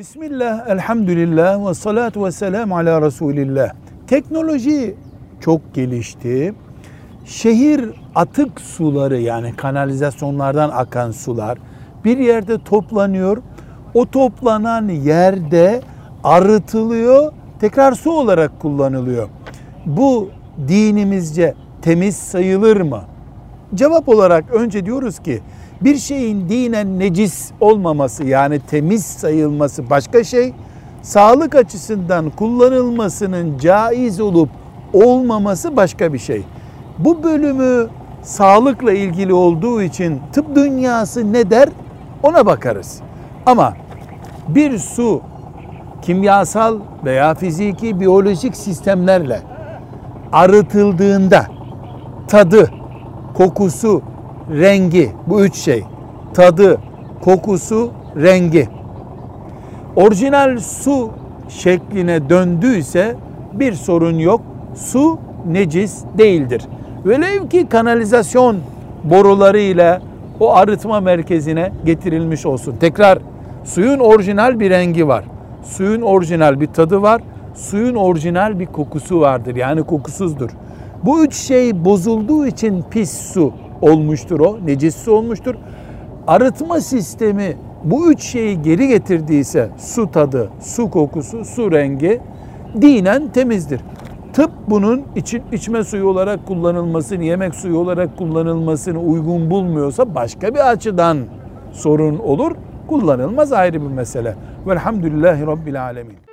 Bismillah, elhamdülillah ve salatu ve selamu ala Resulillah. Teknoloji çok gelişti. Şehir atık suları yani kanalizasyonlardan akan sular bir yerde toplanıyor. O toplanan yerde arıtılıyor, tekrar su olarak kullanılıyor. Bu dinimizce temiz sayılır mı? Cevap olarak önce diyoruz ki bir şeyin dinen necis olmaması yani temiz sayılması başka şey. Sağlık açısından kullanılmasının caiz olup olmaması başka bir şey. Bu bölümü sağlıkla ilgili olduğu için tıp dünyası ne der ona bakarız. Ama bir su kimyasal veya fiziki biyolojik sistemlerle arıtıldığında tadı, kokusu, rengi bu üç şey. Tadı, kokusu, rengi. Orijinal su şekline döndüyse bir sorun yok. Su necis değildir. Velev ki kanalizasyon borularıyla o arıtma merkezine getirilmiş olsun. Tekrar suyun orijinal bir rengi var. Suyun orijinal bir tadı var. Suyun orijinal bir kokusu vardır. Yani kokusuzdur. Bu üç şey bozulduğu için pis su olmuştur o, necis su olmuştur. Arıtma sistemi bu üç şeyi geri getirdiyse su tadı, su kokusu, su rengi dinen temizdir. Tıp bunun için içme suyu olarak kullanılmasını, yemek suyu olarak kullanılmasını uygun bulmuyorsa başka bir açıdan sorun olur. Kullanılmaz ayrı bir mesele. Velhamdülillahi Rabbil Alemin.